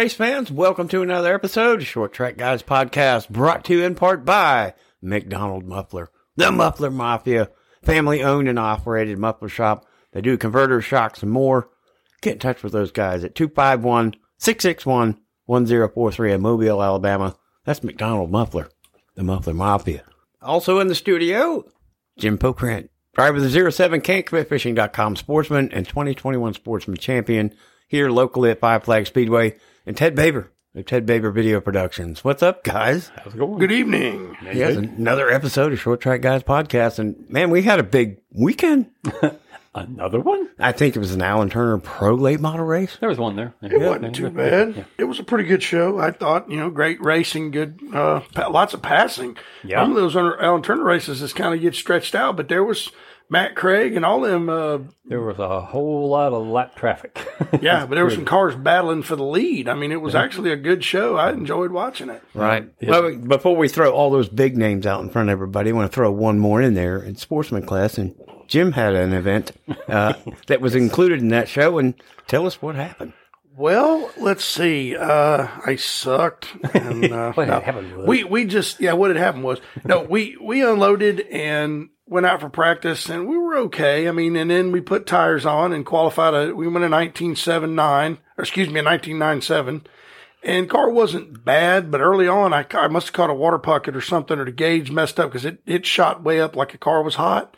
race fans, welcome to another episode of Short Track Guys podcast brought to you in part by McDonald Muffler, the Muffler Mafia, family owned and operated muffler shop. They do converters, shocks, and more. Get in touch with those guys at 251 661 1043 in Mobile, Alabama. That's McDonald Muffler, the Muffler Mafia. Also in the studio, Jim Pokrant, driver of the 07 cantquitfishing.com sportsman and 2021 sportsman champion here locally at Five Flag Speedway, and Ted Baber of Ted Baber Video Productions. What's up, guys? How's it going? Good evening. Yes, another episode of Short Track Guys podcast, and man, we had a big weekend. Another one? I think it was an Allen Turner Pro Late Model race. There was one there. It wasn't too bad. It was a pretty good show. I thought, you know, great racing, good, uh, pa- lots of passing. Yeah. Some of those under Allen Turner races just kind of get stretched out, but there was Matt Craig and all them, uh, There was a whole lot of lap traffic. yeah, but there were some cars battling for the lead. I mean, it was actually a good show. I enjoyed watching it. Right. Well, before we throw all those big names out in front of everybody, I want to throw one more in there in sportsman class. And Jim had an event uh, that was included in that show. And tell us what happened. Well, let's see. Uh, I sucked. And, uh, What no. happened was- we we just yeah. What had happened was no. We we unloaded and went out for practice, and we were okay. I mean, and then we put tires on and qualified. A, we went in nineteen seven nine, or excuse me, nineteen nine seven. And car wasn't bad, but early on, I, I must have caught a water pocket or something, or the gauge messed up because it, it shot way up like a car was hot.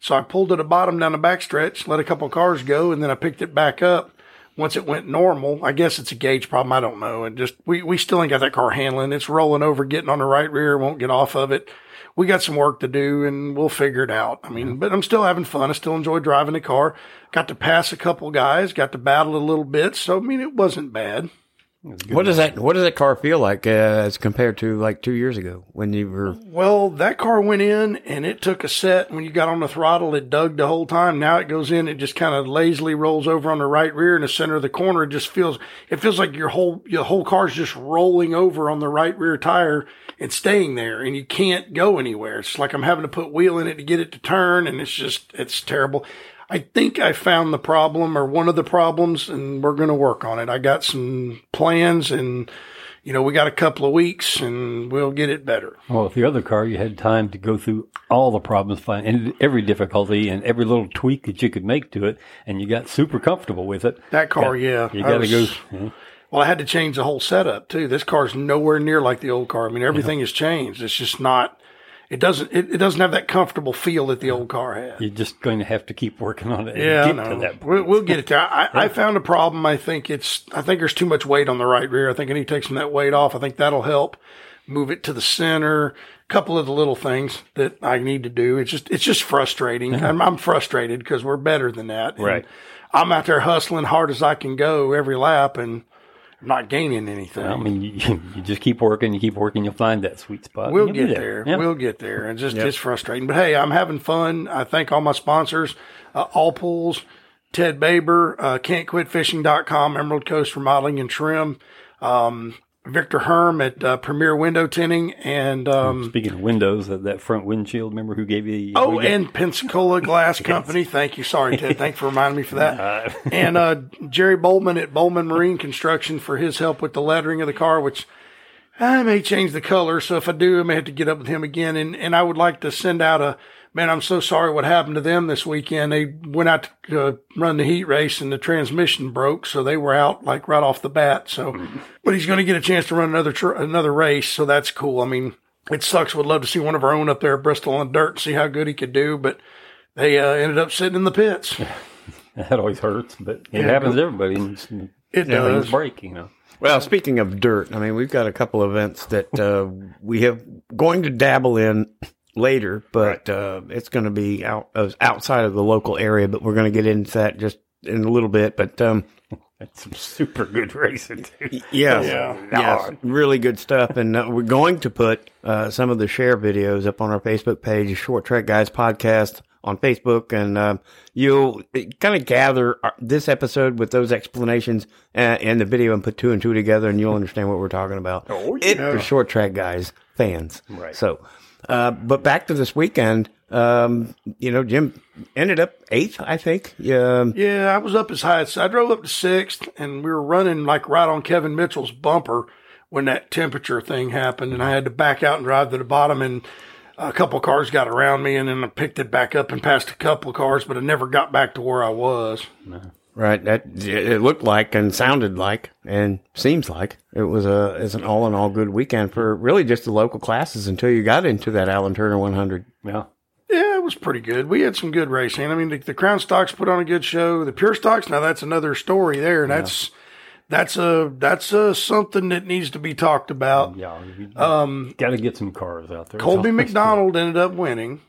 So I pulled to the bottom down the backstretch, let a couple cars go, and then I picked it back up. Once it went normal, I guess it's a gauge problem. I don't know. And just, we, we still ain't got that car handling. It's rolling over, getting on the right rear, won't get off of it. We got some work to do and we'll figure it out. I mean, but I'm still having fun. I still enjoy driving the car. Got to pass a couple guys, got to battle a little bit. So, I mean, it wasn't bad. What does that What does that car feel like uh, as compared to like two years ago when you were? Well, that car went in and it took a set. When you got on the throttle, it dug the whole time. Now it goes in, it just kind of lazily rolls over on the right rear in the center of the corner. It just feels, it feels like your whole, your whole car's just rolling over on the right rear tire and staying there and you can't go anywhere. It's like I'm having to put wheel in it to get it to turn and it's just, it's terrible. I think I found the problem or one of the problems and we're going to work on it. I got some plans and, you know, we got a couple of weeks and we'll get it better. well, with the other car, you had time to go through all the problems, find and every difficulty and every little tweak that you could make to it, and you got super comfortable with it. That car, Got- yeah. You got to go. yeah. Well, I had to change the whole setup too. This car's nowhere near like the old car. I mean, everything has changed. It's just not. It doesn't. It, it doesn't have that comfortable feel that the old car had. You're just going to have to keep working on it Yeah, I get know. to that point. We'll, we'll get it there. I, I found a problem. I think it's. I think there's too much weight on the right rear. I think I need to take some of that weight off. I think that'll help move it to the center. A couple of the little things that I need to do. It's just. It's just frustrating. I'm, I'm frustrated because we're better than that. And Right. I'm out there hustling hard as I can go every lap and not gaining anything. I mean, you, you just keep working, you keep working, you'll find that sweet spot. We'll get there. Yeah. We'll get there. And just it's frustrating, but hey, I'm having fun. I thank all my sponsors, uh, All Pools, Ted Baber, uh, Can'tQuitFishing.com, Emerald Coast Remodeling and Trim, um, Victor Herm at uh, Premier Window Tinting, and um, Speaking of windows, that, that front windshield, remember who gave you? oh, and Pensacola Glass Company. Thank you. Sorry, Ted. Thanks for reminding me for that. and uh, Jerry Bowman at Bowman Marine Construction for his help with the lettering of the car, which I may change the color. So if I do, I may have to get up with him again. And, and I would like to send out a, man, I'm so sorry what happened to them this weekend. They went out to uh, run the heat race and the transmission broke. So they were out like right off the bat. So, but he's going to get a chance to run another, tr- another race. So that's cool. I mean, it sucks. Would love to see one of our own up there at Bristol on dirt and see how good he could do. But they uh, ended up sitting in the pits. that always hurts, but it happens to everybody. And It things does. break, you know. Well, speaking of dirt, I mean, we've got a couple of events that uh, we have going to dabble in later, but uh, it's going to be out uh, outside of the local area. But we're going to get into that just in a little bit. But um, That's some super good racing. Too. Yeah. Yes. Really good stuff. And uh, we're going to put uh, some of the share videos up on our Facebook page, Short Track Guys Podcast on Facebook. And um, you'll kind of gather our- this episode with those explanations uh, and the video and put two and two together, and you'll understand what we're talking about. Oh, It yeah. for Short Track Guys fans. Right. So, uh, but back to this weekend. Um, you know, Jim ended up eighth, I think. Yeah. Yeah, I was up as high as I drove up to sixth, and we were running like right on Kevin Mitchell's bumper when that temperature thing happened, and I had to back out and drive to the bottom, and a couple of cars got around me, and then I picked it back up and passed a couple of cars, but I never got back to where I was. Right. That it looked like and sounded like and seems like it was a it's an all in all good weekend for really just the local classes until you got into that Allen Turner 100. Yeah. Yeah, it was pretty good. We had some good racing. I mean, the, the Crown Stocks put on a good show. The Pure Stocks, now that's another story there. That's that's a that's a something that needs to be talked about. Yeah. Um, got to get some cars out there. Colby McDonald ended up winning,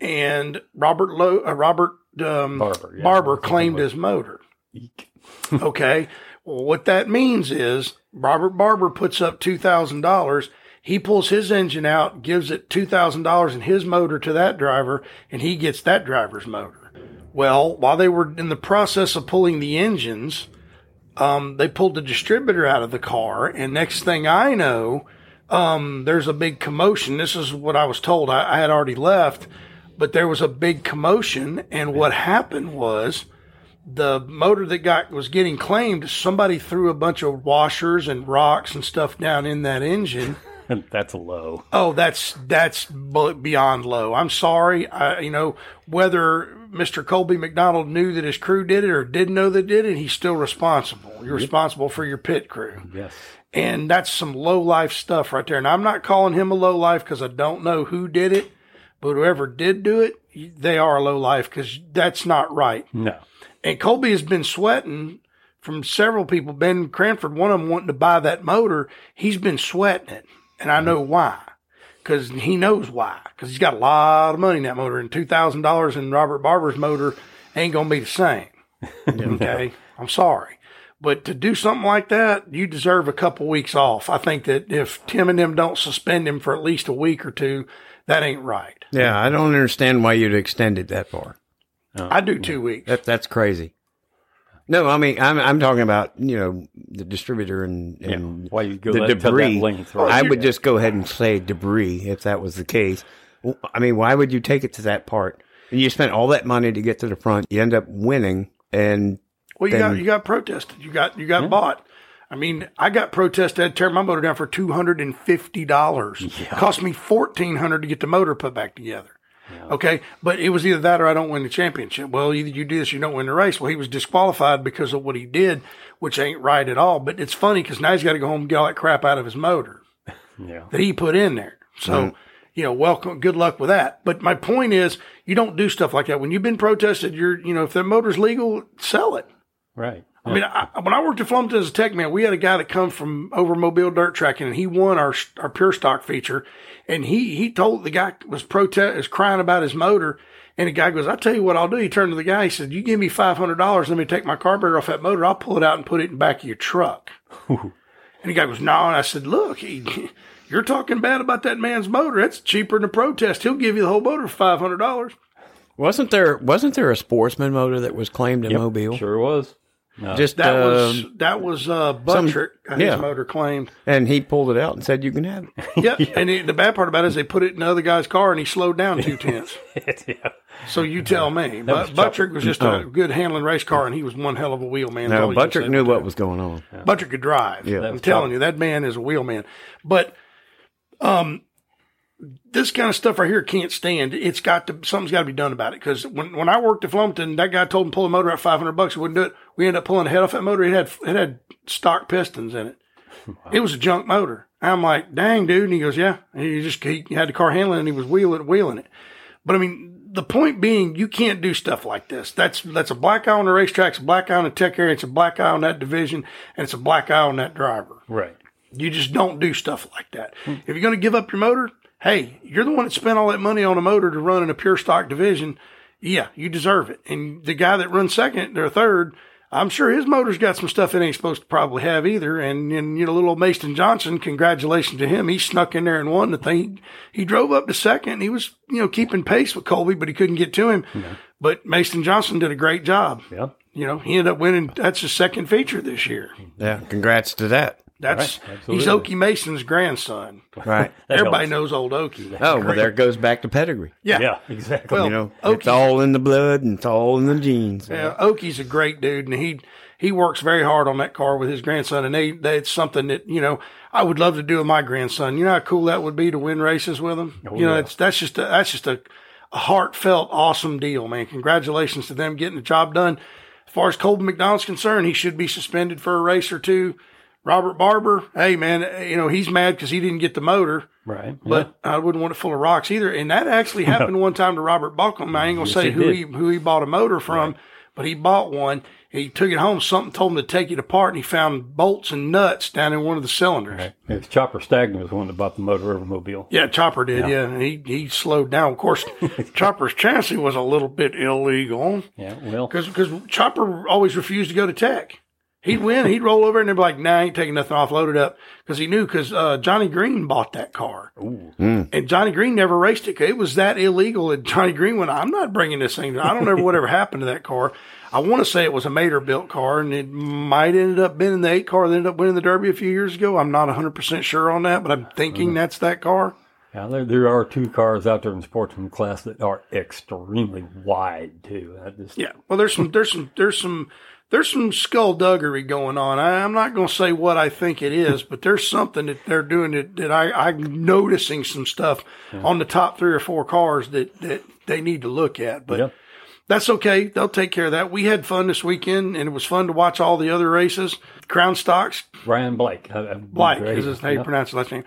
and Robert Lowe, uh, Robert um, Barber, yeah. Barber claimed his motor. okay, well, what that means is Robert Barber puts up two thousand dollars. He pulls his engine out, gives it two thousand dollars in his motor to that driver, and he gets that driver's motor. Well, while they were in the process of pulling the engines, um, they pulled the distributor out of the car, and next thing I know, um, there's a big commotion. This is what I was told. I, I had already left, but there was a big commotion, and what happened was the motor that got was getting claimed. Somebody threw a bunch of washers and rocks and stuff down in that engine. That's low. Oh, that's that's beyond low. I'm sorry. I, you know whether Mr. Colby McDonald knew that his crew did it or didn't know they did it, he's still responsible. You're responsible for your pit crew. Yes. And that's some low life stuff right there. And I'm not calling him a low life because I don't know who did it, but whoever did do it, they are a low life because that's not right. No. And Colby has been sweating from several people. Ben Cranford, one of them wanting to buy that motor. He's been sweating it. And I know why. Cause he knows why. Cause he's got a lot of money in that motor and $2,000 in Robert Barber's motor ain't going to be the same. okay. I'm sorry. But to do something like that, you deserve a couple weeks off. I think that if Tim and them don't suspend him for at least a week or two, that ain't right. Yeah, I don't understand why you'd extend it that far. Oh, I do two weeks. That that's crazy. No, I mean I'm I'm talking about you know the distributor and, and Yeah, why you go the that- to that debris. length, right. I would just go ahead and say debris if that was the case. I mean, why would you take it to that part? And you spent all that money to get to the front. You end up winning, and Well, you then- got you got protested. You got you got bought. I mean, I got protested. I tear my motor down for two hundred and fifty dollars. Cost me fourteen hundred to get the motor put back together. Okay, but it was either that or I don't win the championship. Well, either you do this, or you don't win the race. Well, he was disqualified because of what he did, which ain't right at all. But it's funny because now he's got to go home and get all that crap out of his motor Yeah. that he put in there. So, mm-hmm. you know, welcome, good luck with that. But my point is, you don't do stuff like that. When you've been protested, you're, you know, if the motor's legal, sell it. Right. I mean, I, when I worked at Flomaton as a tech man, we had a guy that come from over Mobile Dirt Tracking, and he won our our pure stock feature. And he he told the guy was protest was crying about his motor, and the guy goes, "I'll tell you what I'll do." He turned to the guy, he said, "You give me five hundred dollars, let me take my carburetor off that motor. I'll pull it out and put it in the back of your truck." and the guy goes, "No," and I said, "Look, he." You're talking bad about that man's motor. That's cheaper than a protest. He'll give you the whole motor for five hundred dollars. wasn't there wasn't there a sportsman motor that was claimed in Yep, Mobile? Sure was. No. Just That was um, that was uh, Buttrick. his yeah. motor claimed. and he pulled it out and said, "You can have it." Yep. And it, the bad part about it is they put it in the other guy's car and he slowed down two tenths. yeah. So you tell me. But was Buttrick was just a Oh. good handling race car and he was one hell of a wheel man. That's No, all you can Buttrick knew what was going on. Buttrick could drive. Yeah. I'm telling top. you, that man is a wheel man. But um, this kind of stuff right here can't stand. It's got to something's got to be done about it. Because when, when I worked at Flomaton, that guy told him to pull the motor out five hundred bucks. He wouldn't do it. We ended up pulling the head off that motor. It had it had stock pistons in it. It was a junk motor. I'm like, dang, dude. And he goes, yeah. And he just he had the car handling and he was wheeling wheeling it. But I mean, the point being, you can't do stuff like this. That's that's a black eye on the racetrack. It's a black eye on the tech area. It's a black eye on that division, and it's a black eye on that driver. Right. You just don't do stuff like that. Hmm. If you're going to give up your motor, hey, you're the one that spent all that money on a motor to run in a pure stock division. Yeah, you deserve it. And the guy that runs second or third, I'm sure his motor's got some stuff it ain't supposed to probably have either. And, and you know, little Mason Johnson, congratulations to him. He snuck in there and won the thing. He drove up to second. He was, you know, keeping pace with Colby, but he couldn't get to him. But Mason Johnson did a great job. Yeah. You know, he ended up winning. That's his second feature this year. Yeah, congrats to that. That's Right, he's absolutely. Okie Mason's grandson. Right. Everybody helps. knows old Okie. Oh, well, there it goes back to pedigree. Yeah. Yeah, exactly. Well, You know, Okie- it's all in the blood and it's all in the genes. Yeah, Okie's a great dude, and he he works very hard on that car with his grandson, and they, they it's something that you know I would love to do with my grandson. You know how cool that would be to win races with him. Oh, you know, yeah. it's that's just a, that's just a, a heartfelt, awesome deal, man. Congratulations to them getting the job done. As far as Colby McDonald's concerned, he should be suspended for a race or two. Robert Barber, hey man, you know he's mad because he didn't get the motor. right. But I wouldn't want it full of rocks either. And that actually happened one time to Robert Buckland. I ain't gonna Yes, say who did. he who he bought a motor from, but he bought one. He took it home. Something told him to take it apart, and he found bolts and nuts down in one of the cylinders. Right. Chopper Stagner was the one that bought the motor Mobile. Yeah, Chopper did. Yeah, and he he slowed down. Of course, Chopper's chassis was a little bit illegal Yeah, well, because Chopper always refused to go to tech. He'd win, he'd roll over, and they'd be like, "Nah, I ain't taking nothing off, load it up," because he knew because uh, Johnny Green bought that car. And Johnny Green never raced it. 'cause It was that illegal. And Johnny Green went, I'm not bringing this thing. I don't know whatever happened to that car. I want to say it was a Mater built car and it might ended up being the eight car that ended up winning the Derby a few years ago. I'm not 100% sure on that, but I'm thinking that's that car. yeah, there, there are two cars out there in sportsman class that are extremely wide too. I just, Yeah. Well, there's some, there's some, there's some, there's some skullduggery going on. I, I'm not going to say what I think it is, but there's something that they're doing that, that I, I'm noticing some stuff on the top three or four cars that, that they need to look at. But Yep. That's okay. They'll take care of that. We had fun this weekend, and it was fun to watch all the other races. Crown Stocks, Ryan Blake. I- Blake is his, how you Yeah. pronounce his last name.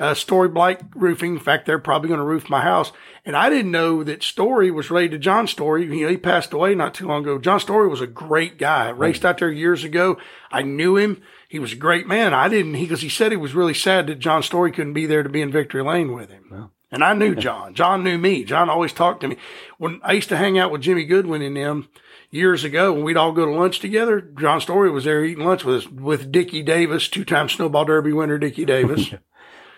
Uh, Story Blake Roofing. In fact, they're probably going to roof my house. And I didn't know that Story was related to John Story. You know, he passed away not too long ago. John Story was a great guy. Raced out there years ago. I knew him. He was a great man. I didn't, he, cause he said he was really sad that John Story couldn't be there to be in Victory Lane with him. And I knew John. John knew me. John always talked to me. When I used to hang out with Jimmy Goodwin and them years ago, when we'd all go to lunch together, John Story was there eating lunch with us, with Dickie Davis, two-time snowball derby winner Dickie Davis,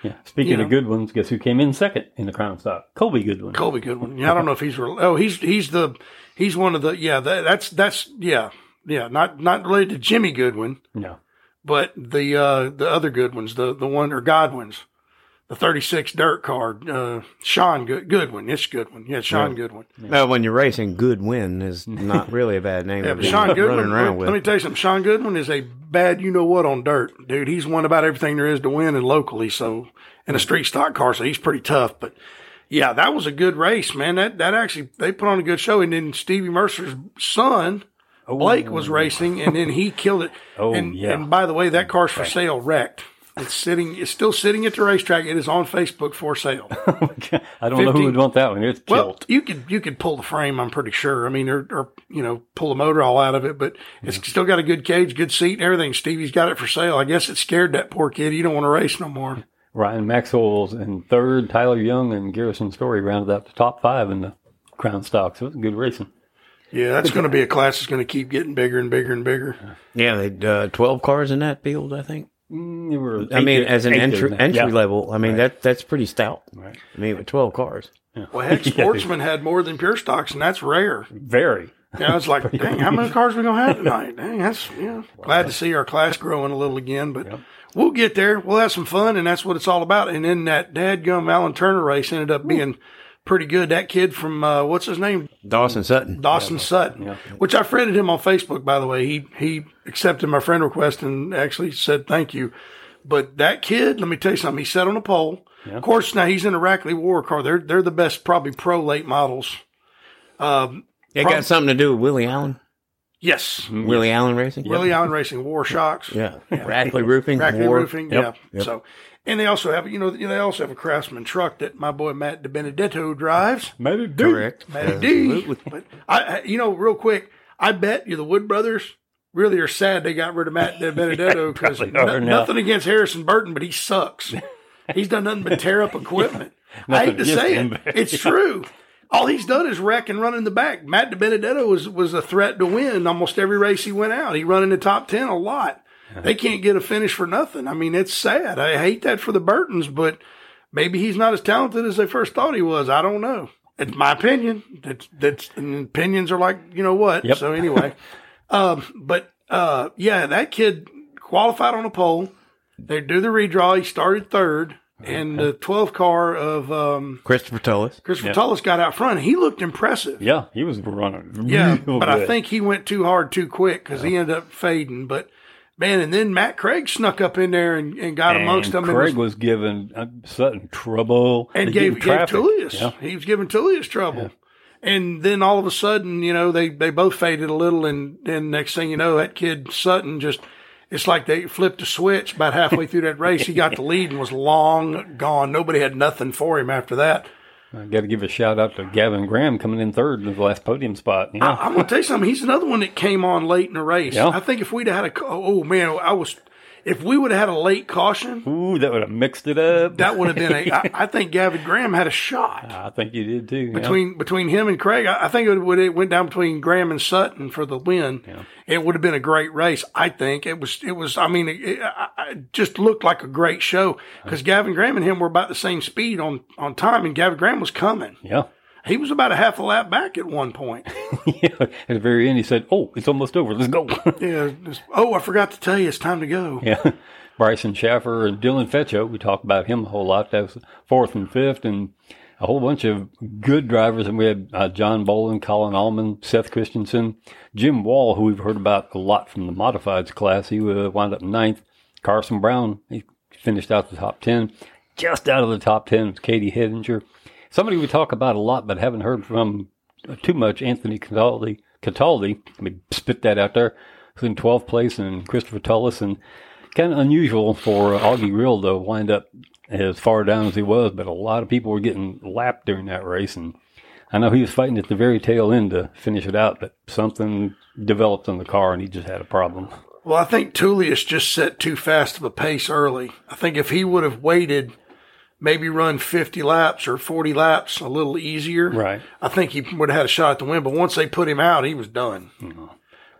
Yeah. Speaking You know. of good ones, guess who came in second in the Crown Stock? Colby Goodwin. Colby Goodwin. Yeah, I don't know if he's oh he's he's the he's one of the yeah that, that's that's yeah yeah not not related to Jimmy Goodwin, no. but the uh the other Goodwins, the the one or Godwins. The 36 dirt card, uh, Sean Good, Goodwin. It's Goodwin. Yeah, Sean Goodwin. Well, when you're racing, good win is not really a bad name. Yeah, to but be Sean Goodwin, running around let, with. let me tell you something. Sean Goodwin is a bad you know what on dirt. Dude, he's won about everything there is to win and locally, so in a street stock car, so he's pretty tough. But yeah, that was a good race, man. That that actually they put on a good show. And then Stevie Mercer's son, Blake, was racing and then he killed it. Oh, and, yeah. and by the way, that car's for sale, wrecked. It's sitting it's still sitting at the racetrack. It is on Facebook for sale. I don't know who would want that one. It's Well, tilt. you could you could pull the frame. I'm pretty sure. I mean, or, or you know, pull the motor all out of it, but it's still got a good cage, good seat, and everything. Stevie's got it for sale. I guess it scared that poor kid. He don't want to race no more. Ryan Maxwell's in third. Tyler Young and Garrison Story rounded out the top five in the Crown Stock. So it was good racing. Yeah, that's going to be a class that's going to keep getting bigger and bigger and bigger. yeah, they uh, twelve cars in that field, I think. Mm, were I eight mean, there- as an entry there. entry Yeah. level, I mean that that's pretty stout. Right. I mean, with twelve cars. Well, heck, Sportsman had more than Pure Stocks, and that's rare. Very. Yeah, I was like, dang, how many cars we gonna have tonight? Dang, that's yeah. Glad to see our class growing a little again, but we'll get there. We'll have some fun, and that's what it's all about. And then that dadgum Allen Turner race ended up being pretty good. That kid from uh, what's his name, Dawson Sutton. Dawson Sutton, which I friended him on Facebook. By the way, he he accepted my friend request and actually said thank you. But that kid, let me tell you something. He sat on a pole. Of course, now he's in a Rackley War car. They're they're the best, probably pro late models. Um, It got something to do with Willie Allen. Yes, Willie Allen Racing. Willie Allen Racing War Shocks. Yeah. Rackley Roofing. Rackley War. Roofing. Yep. Yeah. So, and they also have, you know, they also have a Craftsman truck that my boy Matt DiBenedetto drives. Made it do. Correct. Matty D. But I, I, you know, real quick, I bet you the Wood brothers really are sad they got rid of Matt DiBenedetto because probably are now. nothing against Harrison Burton, but he sucks. He's done nothing but tear up equipment. I hate to say against it, him. it's true. All he's done is wreck and run in the back. Matt DiBenedetto was was a threat to win almost every race he went out. He run in the top ten a lot. They can't get a finish for nothing. I mean, it's sad. I hate that for the Burtons, but maybe he's not as talented as they first thought he was. I don't know. It's my opinion. That's that's opinions are like you know what. Yep. So anyway, um, but uh, yeah, that kid qualified on a pole. They do the redraw. He started third, and the 12th car of um, Christopher Tullis. Christopher Yeah. Tullis got out front. He looked impressive. Yeah, he was running. Yeah, but I think he went too hard too quick because he ended up fading. But man, and then Matt Craig snuck up in there and, and got amongst and them and, Craig was, was giving uh, Sutton trouble and They gave, gave. Tullius. Yeah. He was giving Tullius trouble. And then all of a sudden, you know, they, they both faded a little. And then next thing you know, that kid Sutton just, it's like they flipped a switch about halfway through that race. He got the lead and was long gone. Nobody had nothing for him after that. I got to give a shout out to Gavin Graham coming in third in the last podium spot. Yeah, I, I'm going to tell you something. He's another one that came on late in the race. Yeah. I think if we'd have had a, oh man, I was, if we would have had a late caution, ooh, that would have mixed it up. that would have been a, I, I think Gavin Graham had a shot. I think you did too. yeah. between between him and Craig. I, I think it would it went down between Graham and Sutton for the win. It would have been a great race. I think it was. It was. I mean, it, it, it just looked like a great show because Gavin Graham and him were about the same speed on on time, and Gavin Graham was coming. yeah. He was about a half a lap back at one point. yeah. At the very end, he said, "Oh, it's almost over. Let's go." yeah. just, oh, I forgot to tell you, it's time to go. yeah. Bryson Schaffer and Dylan Fetcho. We talked about him a whole lot. That was fourth and fifth, and a whole bunch of good drivers. And we had uh, John Bolin, Colin Allman, Seth Christensen, Jim Wall, who we've heard about a lot from the modifieds class. He uh, wound up ninth. Carson Brown, he finished out the top 10. Just out of the top 10 was Katie Hettinger. Somebody we talk about a lot, but haven't heard from too much, Anthony Cataldi. Cataldi, let me spit that out there. Who's in 12th place, and Christopher Tullis, and kind of unusual for Augie Grill to wind up as far down as he was, but a lot of people were getting lapped during that race, and I know he was fighting at the very tail end to finish it out, but something developed in the car, and he just had a problem. Well, I think Tullius just set too fast of a pace early. I think if he would have waited, maybe run 50 laps or 40 laps a little easier, Right. I think he would have had a shot at the win. But once they put him out, he was done.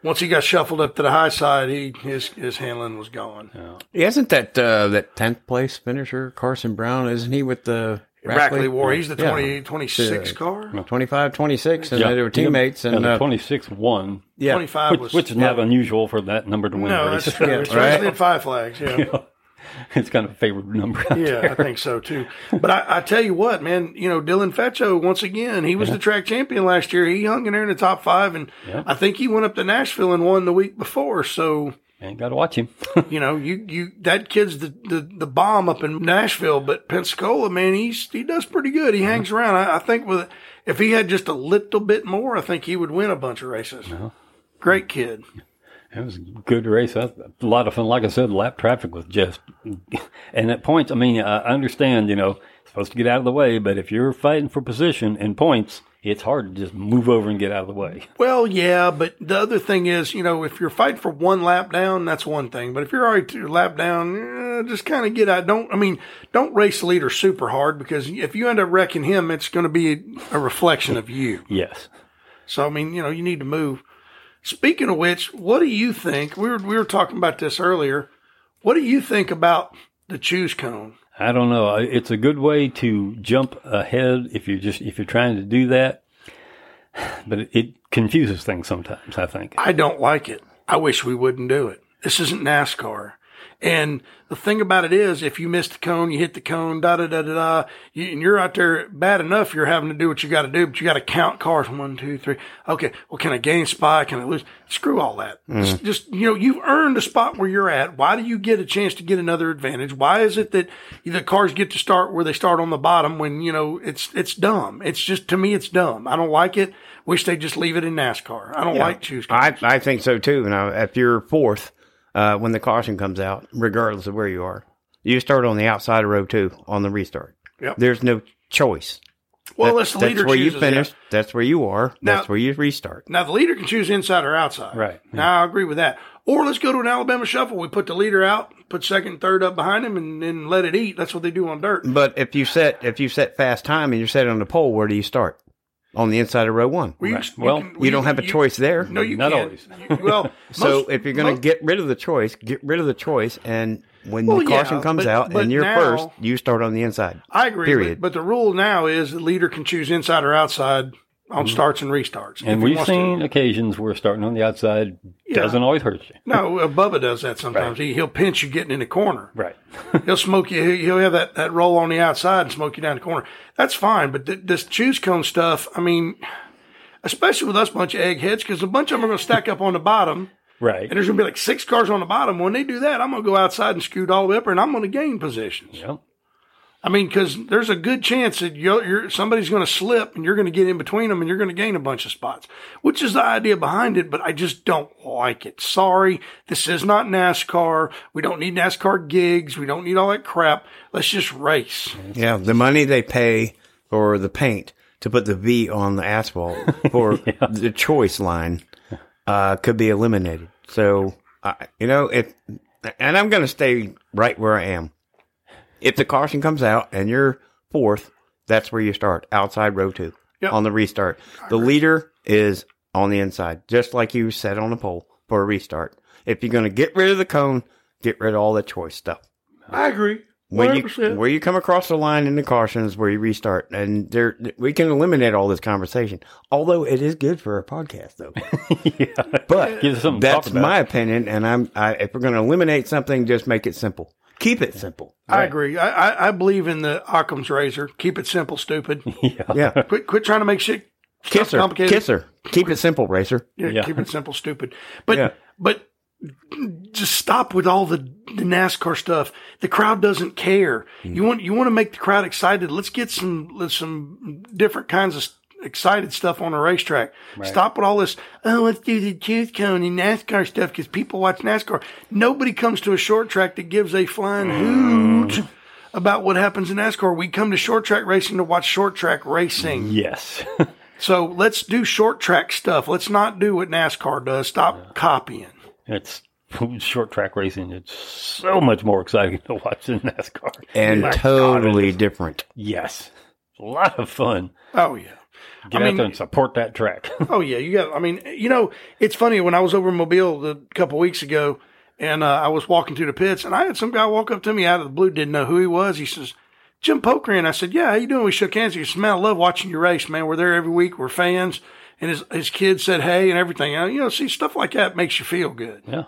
Once he got shuffled up to the high side, he his his handling was gone. Isn't that uh, that tenth place finisher Carson Brown? Isn't he with the Rackley War, he's the Yeah. 20, 26 car. 25, 26, and they were teammates. And the uh, 26 won, yeah, 25 which, was. which is not unusual for that number to win no, race. that's true. Yeah, Especially right. Five Flags. Yeah. it's kind of a favorite number. Yeah, I think so too. But I, I tell you what, man, you know, Dylan Fetcho, once again, he was the track champion last year. He hung in there in the top five, and Yeah. I think he went up to Nashville and won the week before. So, Ain't got to watch him. you know, you, you, that kid's the, the, the bomb up in Nashville, but Pensacola, man, he's, he does pretty good. He hangs around. I, I think with, if he had just a little bit more, I think he would win a bunch of races. Great kid. It was a good race. A lot of fun. Like I said, lap traffic was just, and at points, I mean, I understand, you know, supposed to get out of the way, but if you're fighting for position and points, it's hard to just move over and get out of the way. Well, yeah, but the other thing is, you know, if you're fighting for one lap down, that's one thing. But if you're already two lap down, eh, just kind of get out. Don't, I mean, don't race the leader super hard because if you end up wrecking him, it's going to be a reflection of you. Yes. So, I mean, you know, you need to move. Speaking of which, what do you think? We were, we were talking about this earlier. What do you think about the choose cone? I don't know. It's a good way to jump ahead if you're just if you're trying to do that, but it, it confuses things sometimes. I think. I don't like it. I wish we wouldn't do it. This isn't NASCAR. And the thing about it is, if you miss the cone, you hit the cone, da da da da da, you, and you're out there bad enough, you're having to do what you got to do, but you got to count cars one, two, three. Okay, well, can I gain spot? Can I lose? Screw all that. Mm. Just, just, you know, you've earned a spot where you're at. Why do you get a chance to get another advantage? Why is it that the cars get to start where they start on the bottom when, you know, it's, it's dumb. It's just, to me, it's dumb. I don't like it. Wish they just leave it in NASCAR. I don't like choose. I I think so too. Now, if you're fourth uh, when the caution comes out, regardless of where you are, you start on the outside of row two on the restart. Yep. There's no choice. Well, That- unless the that's leader where you chooses, yeah. finish. That's where you are. Now- that's where you restart. Now the leader can choose inside or outside. Right. Now I agree with that. Or let's go to an Alabama shuffle. We put the leader out, put second third up behind him, and then let it eat. That's what they do on dirt. But if you set if you set fast time and you're set on the pole, where do you start? On the inside of row one. Well, you, Right. Well, can- You don't have a you- choice there. No, you Not can't. always. You- well, So most- if you're going to get rid of the choice, get rid of the choice, and when Well, the caution yeah, comes but- out but and you're now- first, you start on the inside. I agree. period. But, but the rule now is the leader can choose inside or outside on starts and restarts. And we've wants to. seen occasions where starting on the outside Yeah. doesn't always hurt you. No, Bubba does that sometimes. He, he'll pinch you getting in the corner. Right. He'll smoke you. he- He'll have that, that roll on the outside and smoke you down the corner. That's fine. But th- this choose cone stuff, I mean, especially with us bunch of eggheads, because a bunch of them are going to stack up on the bottom, right. and there's going to be like six cars on the bottom. When they do that, I'm going to go outside and scoot all the way up, and I'm going to gain positions. Yep. I mean, because there's a good chance that you're, you're somebody's going to slip, and you're going to get in between them, and you're going to gain a bunch of spots, which is the idea behind it. But I just don't like it. Sorry, this is not NASCAR. We don't need NASCAR gigs. We don't need all that crap. Let's just race. Yeah, the money they pay for the paint to put the V on the asphalt for the choice line uh, could be eliminated. So, uh, you know, if and I'm going to stay right where I am. If the caution comes out and you're fourth, that's where you start outside row two Yep. on the restart. The leader is on the inside, just like you said on the pole for a restart. If you're going to get rid of the cone, get rid of all the choice stuff I agree. when you 100%. where you come across the line in the cautions where you restart, and there we can eliminate all this conversation. Although it is good for a podcast, though. yeah. But Gives us something to that's my opinion, and I'm I, if we're going to eliminate something, just make it simple. Keep it simple. I agree. I, I, I believe in the Occam's razor. Keep it simple, stupid. yeah. Yeah, quit quit trying to make shit kiss her, complicated. kiss her. Keep it simple, racer. Yeah, Yeah. keep it simple, stupid. But Yeah. but just stop with all the, the NASCAR stuff. The crowd doesn't care. Hmm. You want you want to make the crowd excited. Let's get some let's some different kinds of s- excited stuff on a racetrack. Stop with all this. Oh, let's do the choose cone and NASCAR stuff because people watch NASCAR. Nobody comes to a short track that gives a flying Hmm. hoot about what happens in NASCAR. We come to short track racing to watch short track racing. Yes. So let's do short track stuff. Let's not do what NASCAR does. Stop copying. it's short track racing. It's so much more exciting to watch than NASCAR. And My totally it is. different. Yes. A lot of fun. Oh yeah. Get I out mean- there and support that track. Oh yeah. You got. I mean, you know, it's funny when I was over in Mobile a couple weeks ago, and uh, I was walking through the pits, and I had some guy walk up to me out of the blue, didn't know who he was. He says, "Jim Pokrian." I said, "Yeah, how you doing?" We shook hands. He said, "Man, I love watching your race, man. We're there every week. We're fans." And his his kids said, "Hey," and everything. Uh, You know, see stuff like that makes you feel good. yeah.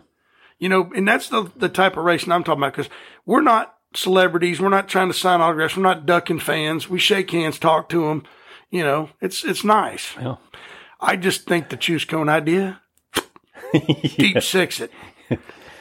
You know, and that's the, the type of racing I'm talking about because we're not celebrities. We're not trying to sign autographs. We're not ducking fans. We shake hands, talk to them. You know, it's, it's nice. Yeah. I just think the choose cone idea, deep six it.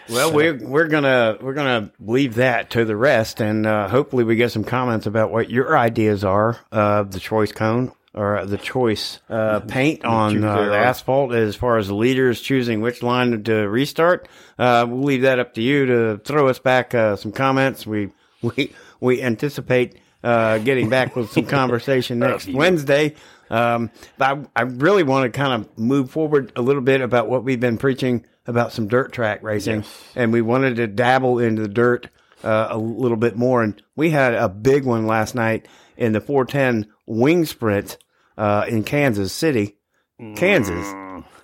Well, we're we're gonna we're gonna leave that to the rest, and uh, hopefully we get some comments about what your ideas are of the choice cone or the choice uh, paint on uh, the asphalt, as far as the leaders choosing which line to restart. Uh, we'll leave that up to you to throw us back uh, some comments. We we we anticipate uh, getting back with some conversation next Wednesday. Um, but I, I really want to kind of move forward a little bit about what we've been preaching about some dirt track racing, and we wanted to dabble into the dirt uh, a little bit more. And we had a big one last night in the 410 wing sprint uh, in Kansas City, Kansas,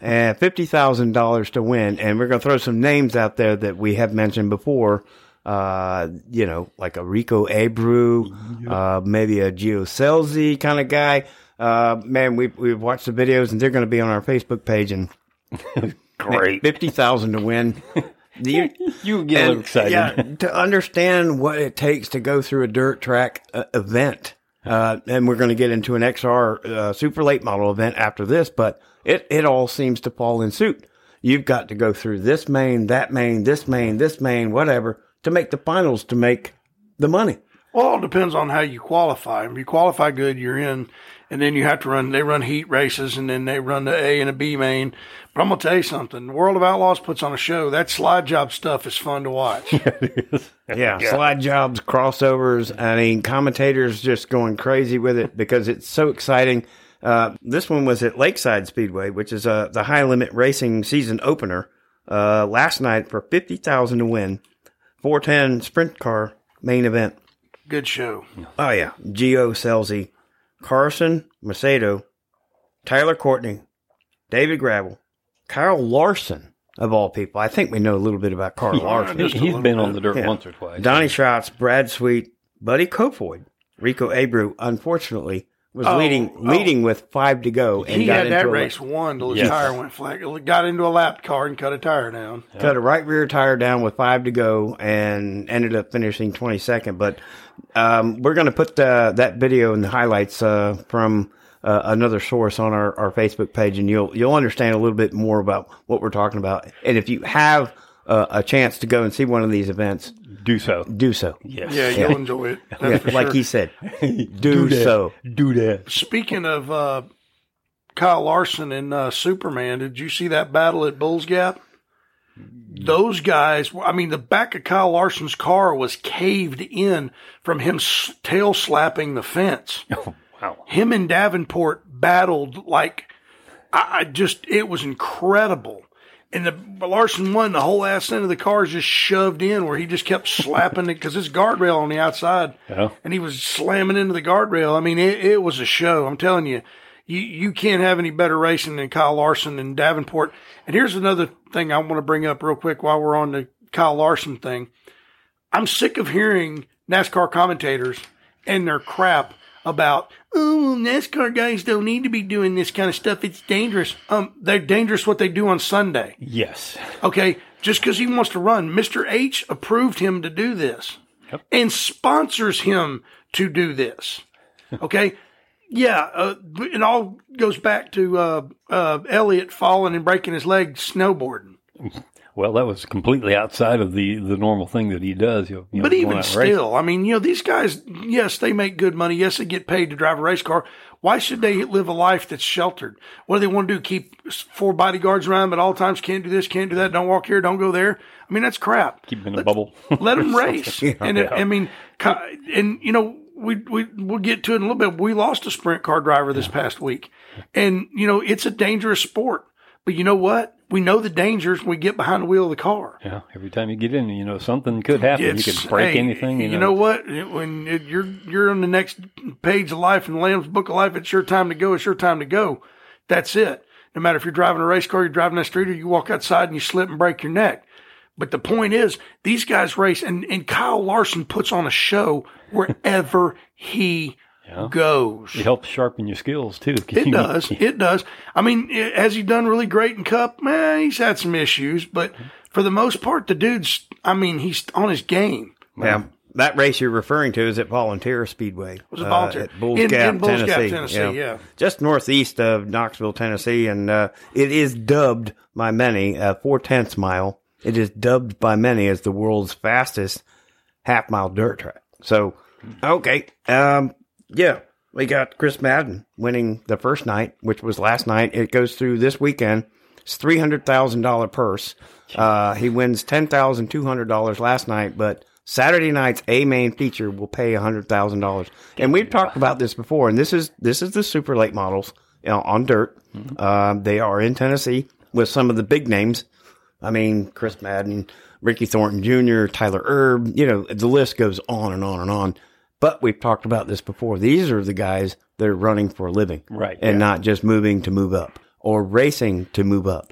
and fifty thousand dollars to win. And we're going to throw some names out there that we have mentioned before. Uh, you know, like a Rico Abreu, uh, maybe a Gio Scelzi kind of guy. Uh, man, we've, we've watched the videos and they're going to be on our Facebook page and Great. 50,000 to win. You, You get and, excited. Yeah, to understand what it takes to go through a dirt track uh, event. Uh, and we're going to get into an XR uh, super late model event after this, but it, it all seems to fall in suit. You've got to go through this main, that main, this main, this main, whatever, to make the finals to make the money. Well, it all depends on how you qualify. If you qualify good, you're in, and then you have to run. They run heat races, and then they run the A and a B main. But I'm gonna tell you something. The World of Outlaws puts on a show. That slide job stuff is fun to watch. Yeah, slide jobs, crossovers. I mean, commentators just going crazy with it because it's so exciting. Uh, this one was at Lakeside Speedway, which is uh, the high limit racing season opener. Uh, last night for fifty thousand to win, four ten sprint car main event. Good show. Oh yeah, Gio Scelzi, Carson Macedo, Tyler Courtney, David Gravel, Kyle Larson of all people. I think we know a little bit about Carl Larson. He, Just a he's little been bit. on the dirt Yeah. once or twice. Donny Schatz, Brad Sweet, Buddy Kofoid, Rico Abreu, unfortunately, was leading leading with five to go and He got had into that a, race won till his Yes. tire went flat. Got into a lap car and cut a tire down. cut a right rear tire down with five to go and ended up finishing 22nd. But um, we're going to put uh, that video and the highlights uh, from uh, another source on our, our Facebook page, and you'll you'll understand a little bit more about what we're talking about. And if you have uh, a chance to go and see one of these events, Do so. do so. Yes. Yeah, you'll enjoy it. That's Yeah, for like sure. he said, do, that. so. Do that. Speaking of uh, Kyle Larson and uh, Superman, did you see that battle at Bulls Gap? Those guys, I mean, the back of Kyle Larson's car was caved in from him s- tail slapping the fence. Oh, wow. Him and Davenport battled like, I, I just, it was incredible. And the Larson won, the whole ass end of the car is just shoved in where he just kept slapping it because it's guardrail on the outside Yeah. and he was slamming into the guardrail. I mean, it, it was a show. I'm telling you, you, you can't have any better racing than Kyle Larson and Davenport. And here's another thing I want to bring up real quick while we're on the Kyle Larson thing. I'm sick of hearing NASCAR commentators and their crap about, oh, well, NASCAR guys don't need to be doing this kind of stuff. It's dangerous. Um, they're dangerous what they do on Sunday. Yes. Okay, just because he wants to run, Mr. H approved him to do this and sponsors him to do this. Okay, yeah, uh, it all goes back to uh, uh, Elliott falling and breaking his leg snowboarding. Well, that was completely outside of the, the normal thing that he does. You know, But even still, I mean, you know, these guys, yes, they make good money. Yes, they get paid to drive a race car. Why should they live a life that's sheltered? What do they want to do? Keep four bodyguards around them at all times? Can't do this, can't do that. Don't walk here, don't go there. I mean, that's crap. keep him in a bubble. let them race. and Yeah. I mean, and you know, we we we'll get to it in a little bit. We lost a sprint car driver this past week, and you know, it's a dangerous sport. But you know what? We know the dangers when we get behind the wheel of the car. yeah. Every time you get in, you know, something could happen. you It's- could break hey, anything. You, You know what? When it, you're you're on the next page of life in the Lamb's Book of Life, it's your time to go. It's your time to go. That's it. No matter if you're driving a race car, you're driving that street, or you walk outside and you slip and break your neck. But the point is, these guys race, and, and Kyle Larson puts on a show wherever he goes. It helps sharpen your skills too. It you- does. It does. I mean, i- has he done really great in Cup? Man, he's had some issues, but for the most part, the dude's, I mean, he's on his game. Yeah. That race you're referring to is at Volunteer Speedway. Was it uh, Volunteer? at Bulls In- Gap, in Bulls Gap, Tennessee. Tennessee, yeah. Just northeast of Knoxville, Tennessee. And uh, it is dubbed by many, uh, four tenths mile. It is dubbed by many as the world's fastest half mile dirt track. So, okay. Um, yeah, we got Chris Madden winning the first night, which was last night. It goes through this weekend. It's three hundred thousand dollar purse. Uh, he wins ten thousand two hundred dollars last night, but Saturday night's A main feature will pay hundred thousand dollars. And we've talked about this before. And this is this is the super late models you know, on dirt. Um, they are in Tennessee with some of the big names. I mean, Chris Madden, Ricky Thornton Jr., Tyler Erb, you know, the list goes on and on and on. But we've talked about this before. These are the guys that are running for a living. Right, And yeah. not just moving to move up or racing to move up.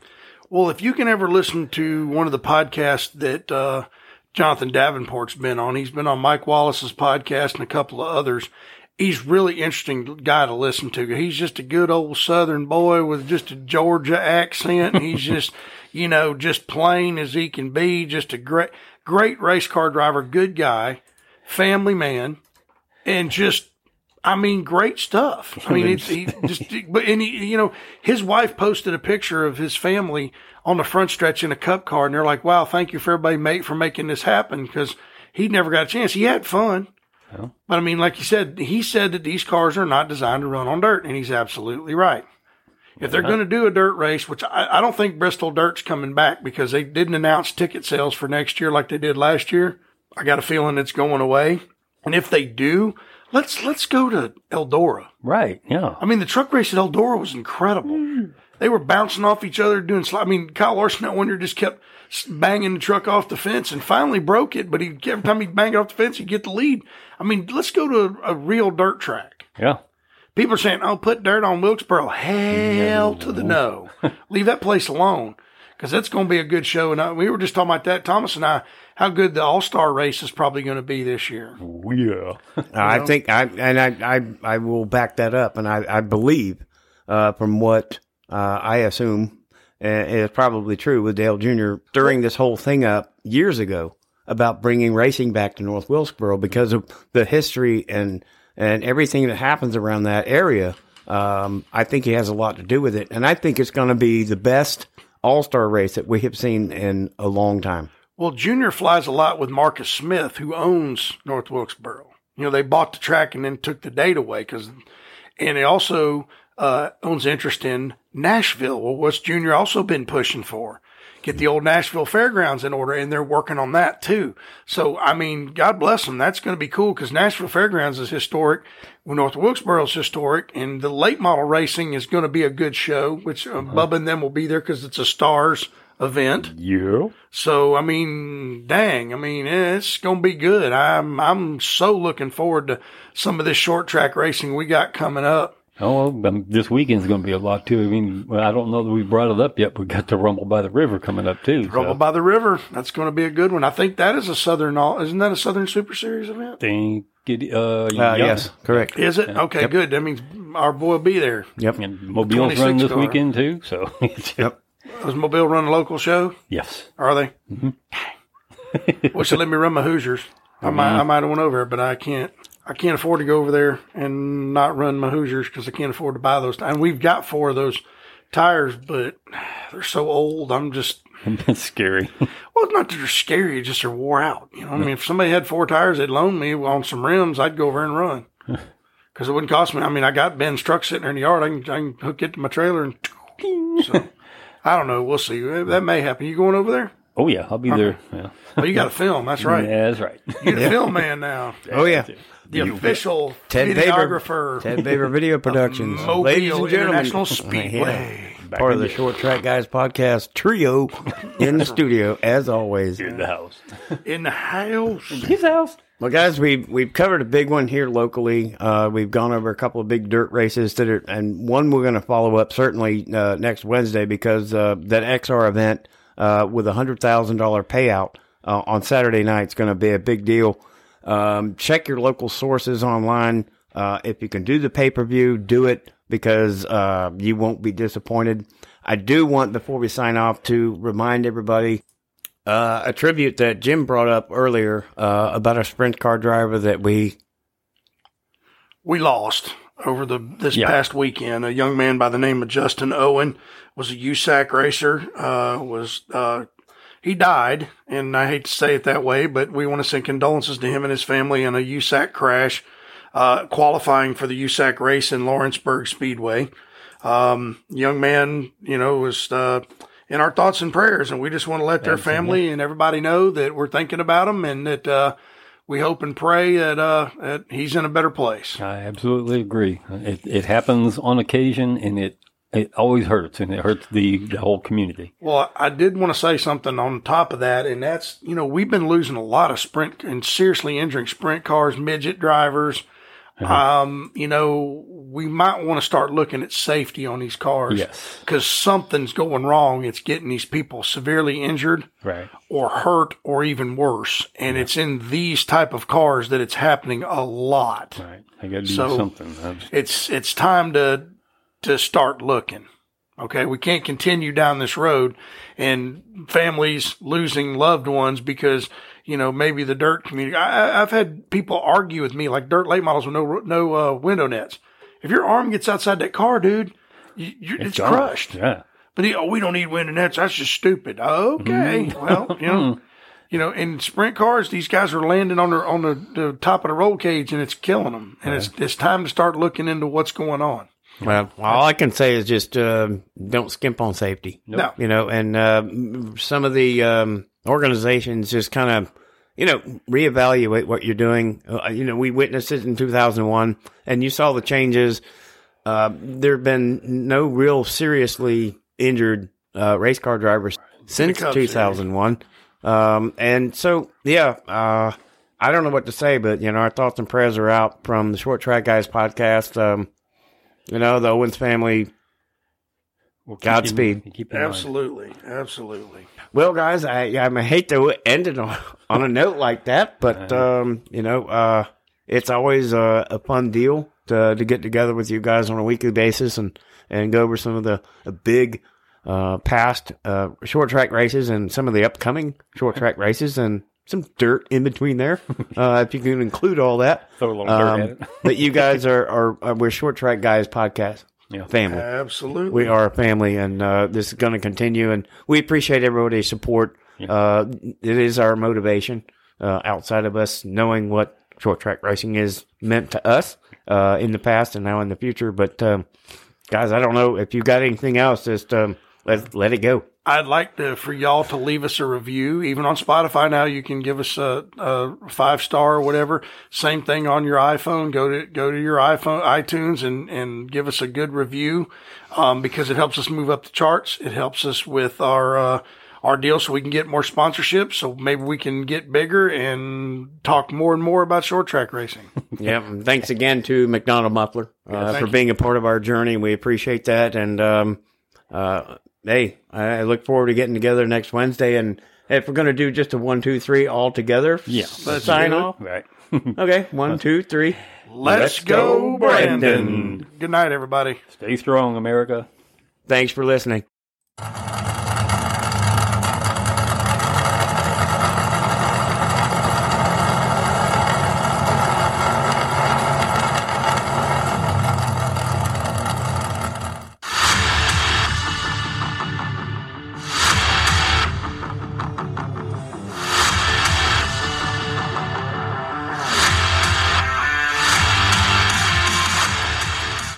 Well, if you can ever listen to one of the podcasts that uh, Jonathan Davenport's been on, he's been on Mike Wallace's podcast and a couple of others. He's really interesting guy to listen to. He's just a good old Southern boy with just a Georgia accent. He's just, you know, just plain as he can be. Just a great, great race car driver, good guy, family man, and just I mean, great stuff. I mean, it's he just, but and he, you know, his wife posted a picture of his family on the front stretch in a cup car, and they're like, "Wow, thank you for everybody mate for making this happen," because he never got a chance. He had fun, but I mean, like you said, he said that these cars are not designed to run on dirt, and he's absolutely right. If they're going to do a dirt race, which I, I don't think Bristol Dirt's coming back because they didn't announce ticket sales for next year like they did last year. I got a feeling it's going away. And if they do, let's let's go to Eldora. Right. Yeah. I mean, the truck race at Eldora was incredible. They were bouncing off each other, doing. Sli- I mean, Kyle Larson that one year just kept banging the truck off the fence and finally broke it. But he every time he banged it off the fence, he'd get the lead. I mean, let's go to a, a real dirt track. Yeah. People are saying, "Oh, put dirt on Wilkesboro." Hell to the no. Leave that place alone because that's going to be a good show. And I, we were just talking about that. Thomas and I how good the All Star race is probably going to be this year. Yeah. I think I and I, I I will back that up, and I I believe uh, from what uh, I assume uh, is probably true with Dale Jr. during this whole thing up years ago about bringing racing back to North Wilkesboro because of the history and and everything that happens around that area. Um, I think he has a lot to do with it, and I think it's going to be the best All Star race that we have seen in a long time. Well, Junior flies a lot with Marcus Smith, who owns North Wilkesboro. You know, they bought the track and then took the date away because, and he also uh, owns interest in Nashville. Well, what's Junior also been pushing for? Get the old Nashville Fairgrounds in order, and they're working on that too. So, I mean, God bless them. That's going to be cool because Nashville Fairgrounds is historic. Well, North Wilkesboro is historic, and the late model racing is going to be a good show, which uh, Bubba and them will be there because it's a stars event. Yeah. So I mean, dang, I mean, it's gonna be good. I'm I'm so looking forward to some of this short track racing we got coming up. Oh, well, um, this weekend's going to be a lot too. I mean, well, I don't know that we brought it up yet. But we got the Rumble by the River coming up too. so Rumble by the River, that's going to be a good one. I think that is a Southern, all isn't that a Southern Super Series event? think it, uh, Uh, yeah. Yes, correct. Is it? Okay, good. That means our boy will be there. Yep. And Mobile's 26 running this car. weekend too. So Yep. Does Mobile run a local show? yes. Are they? Wish they let me run my Hoosiers. I might, I might have went over, but I can't. I can't afford to go over there and not run my Hoosiers because I can't afford to buy those. And we've got four of those tires, but they're so old. I'm just It's scary. well, it's not that they're scary, it's just they're wore out. You know, what I mean, if somebody had four tires, they'd loan me on some rims, I'd go over and run because it wouldn't cost me. I mean, I got Ben's truck sitting there in the yard. I can, I can hook it to my trailer and so I don't know. We'll see. That may happen. You going over there? Oh yeah, I'll be there. Yeah. Oh, you got to film. That's right. Yeah, that's right. You're the film man now. Oh yeah. The official Ted Baber. Ted Baber Video Productions. Mobile Ladies and gentlemen. International Speedway. Part of the Short Track Guys podcast trio in the studio, as always. In the house. In the house. His house. Well, guys, we've we've covered a big one here locally. Uh, we've gone over a couple of big dirt races that are, and one we're going to follow up certainly uh, next Wednesday because uh, that XR event uh, with a hundred thousand dollar payout uh, on Saturday night is going to be a big deal. Um, check your local sources online. Uh, if you can do the pay per view, do it because uh, you won't be disappointed. I do want before we sign off to remind everybody uh, a tribute that Jim brought up earlier uh, about a sprint car driver that we we lost over the this Yeah. past weekend. A young man by the name of Justin Owen was a USAC racer. Uh, was uh, he died, and I hate to say it that way, but we want to send condolences to him and his family in a USAC crash, uh, qualifying for the USAC race in Lawrenceburg Speedway. Um, young man, you know, was uh, in our thoughts and prayers, and we just want to let their family and everybody know that we're thinking about him and that. Uh, we hope and pray that, uh, that he's in a better place. I absolutely agree. It, it happens on occasion, and it it always hurts, and it hurts the, the whole community. Well, I did want to say something on top of that, and that's, you know, we've been losing a lot of sprint and seriously injuring sprint cars, midget drivers. Um, you know, we might want to start looking at safety on these cars. Yes. Because something's going wrong. It's getting these people severely injured Right. or hurt or even worse. And it's in these type of cars that it's happening a lot. Right. I got to do So- something. Just- it's it's time to to start looking. Okay, we can't continue down this road and families losing loved ones because you know maybe the dirt community. I, I've had people argue with me like dirt late models with no no uh, window nets. If your arm gets outside that car, dude, you, you, it's, gone. crushed. Yeah. But he, oh, we don't need window nets. That's just stupid. Okay, well, you know, you know, in sprint cars, these guys are landing on the on the, the top of the roll cage, and it's killing them. And it's it's time to start looking into what's going on. Well, all I can say is just uh, don't skimp on safety. No, You know, and uh, some of the um, organizations just kind of you know reevaluate what you're doing. Uh, you know, we witnessed it in 2001, and you saw the changes. Uh, there have been no real seriously injured uh, race car drivers since 2001. Um, and so, yeah, uh, I don't know what to say, but you know, our thoughts and prayers are out from the Short Track Guys podcast. Um, you know, the Owens family We'll Godspeed. him- keep him mind. Absolutely, absolutely. Well, guys, I I hate to end it on, on a note like that, but um, you know, uh, it's always a, a fun deal to to get together with you guys on a weekly basis and and go over some of the, the big uh, past uh, short track races and some of the upcoming short track races and some dirt in between there, uh, if you can include all that. Throw a little dirt Um, at it. but you guys are, are, are we're short track guys podcast Yeah. family. Absolutely. We are a family, and uh, this is going to continue. And we appreciate everybody's support. Uh, it is our motivation uh, outside of us knowing what short track racing is meant to us uh, in the past and now in the future. But um, guys, I don't know if you got anything else. Just um, let let it go. I'd like to for y'all to leave us a review, even on Spotify. Now you can give us a, a five star or whatever. Same thing on your iPhone. Go to go to your iPhone iTunes and and give us a good review, um, because it helps us move up the charts. It helps us with our uh, our deal, so we can get more sponsorships. So maybe we can get bigger and talk more and more about short track racing. Yeah. and Thanks again to McDonald Muffler uh, thank for you. being a part of our journey. We appreciate that. And um, uh, hey, I look forward to getting together next Wednesday. And if we're going to do just a one, two, three all together, Yeah. let's sign off. Right. Okay, one, two, three. Let's, Let's go, go, Brandon. Brandon. Good night, everybody. Stay strong, America. Thanks for listening. Thank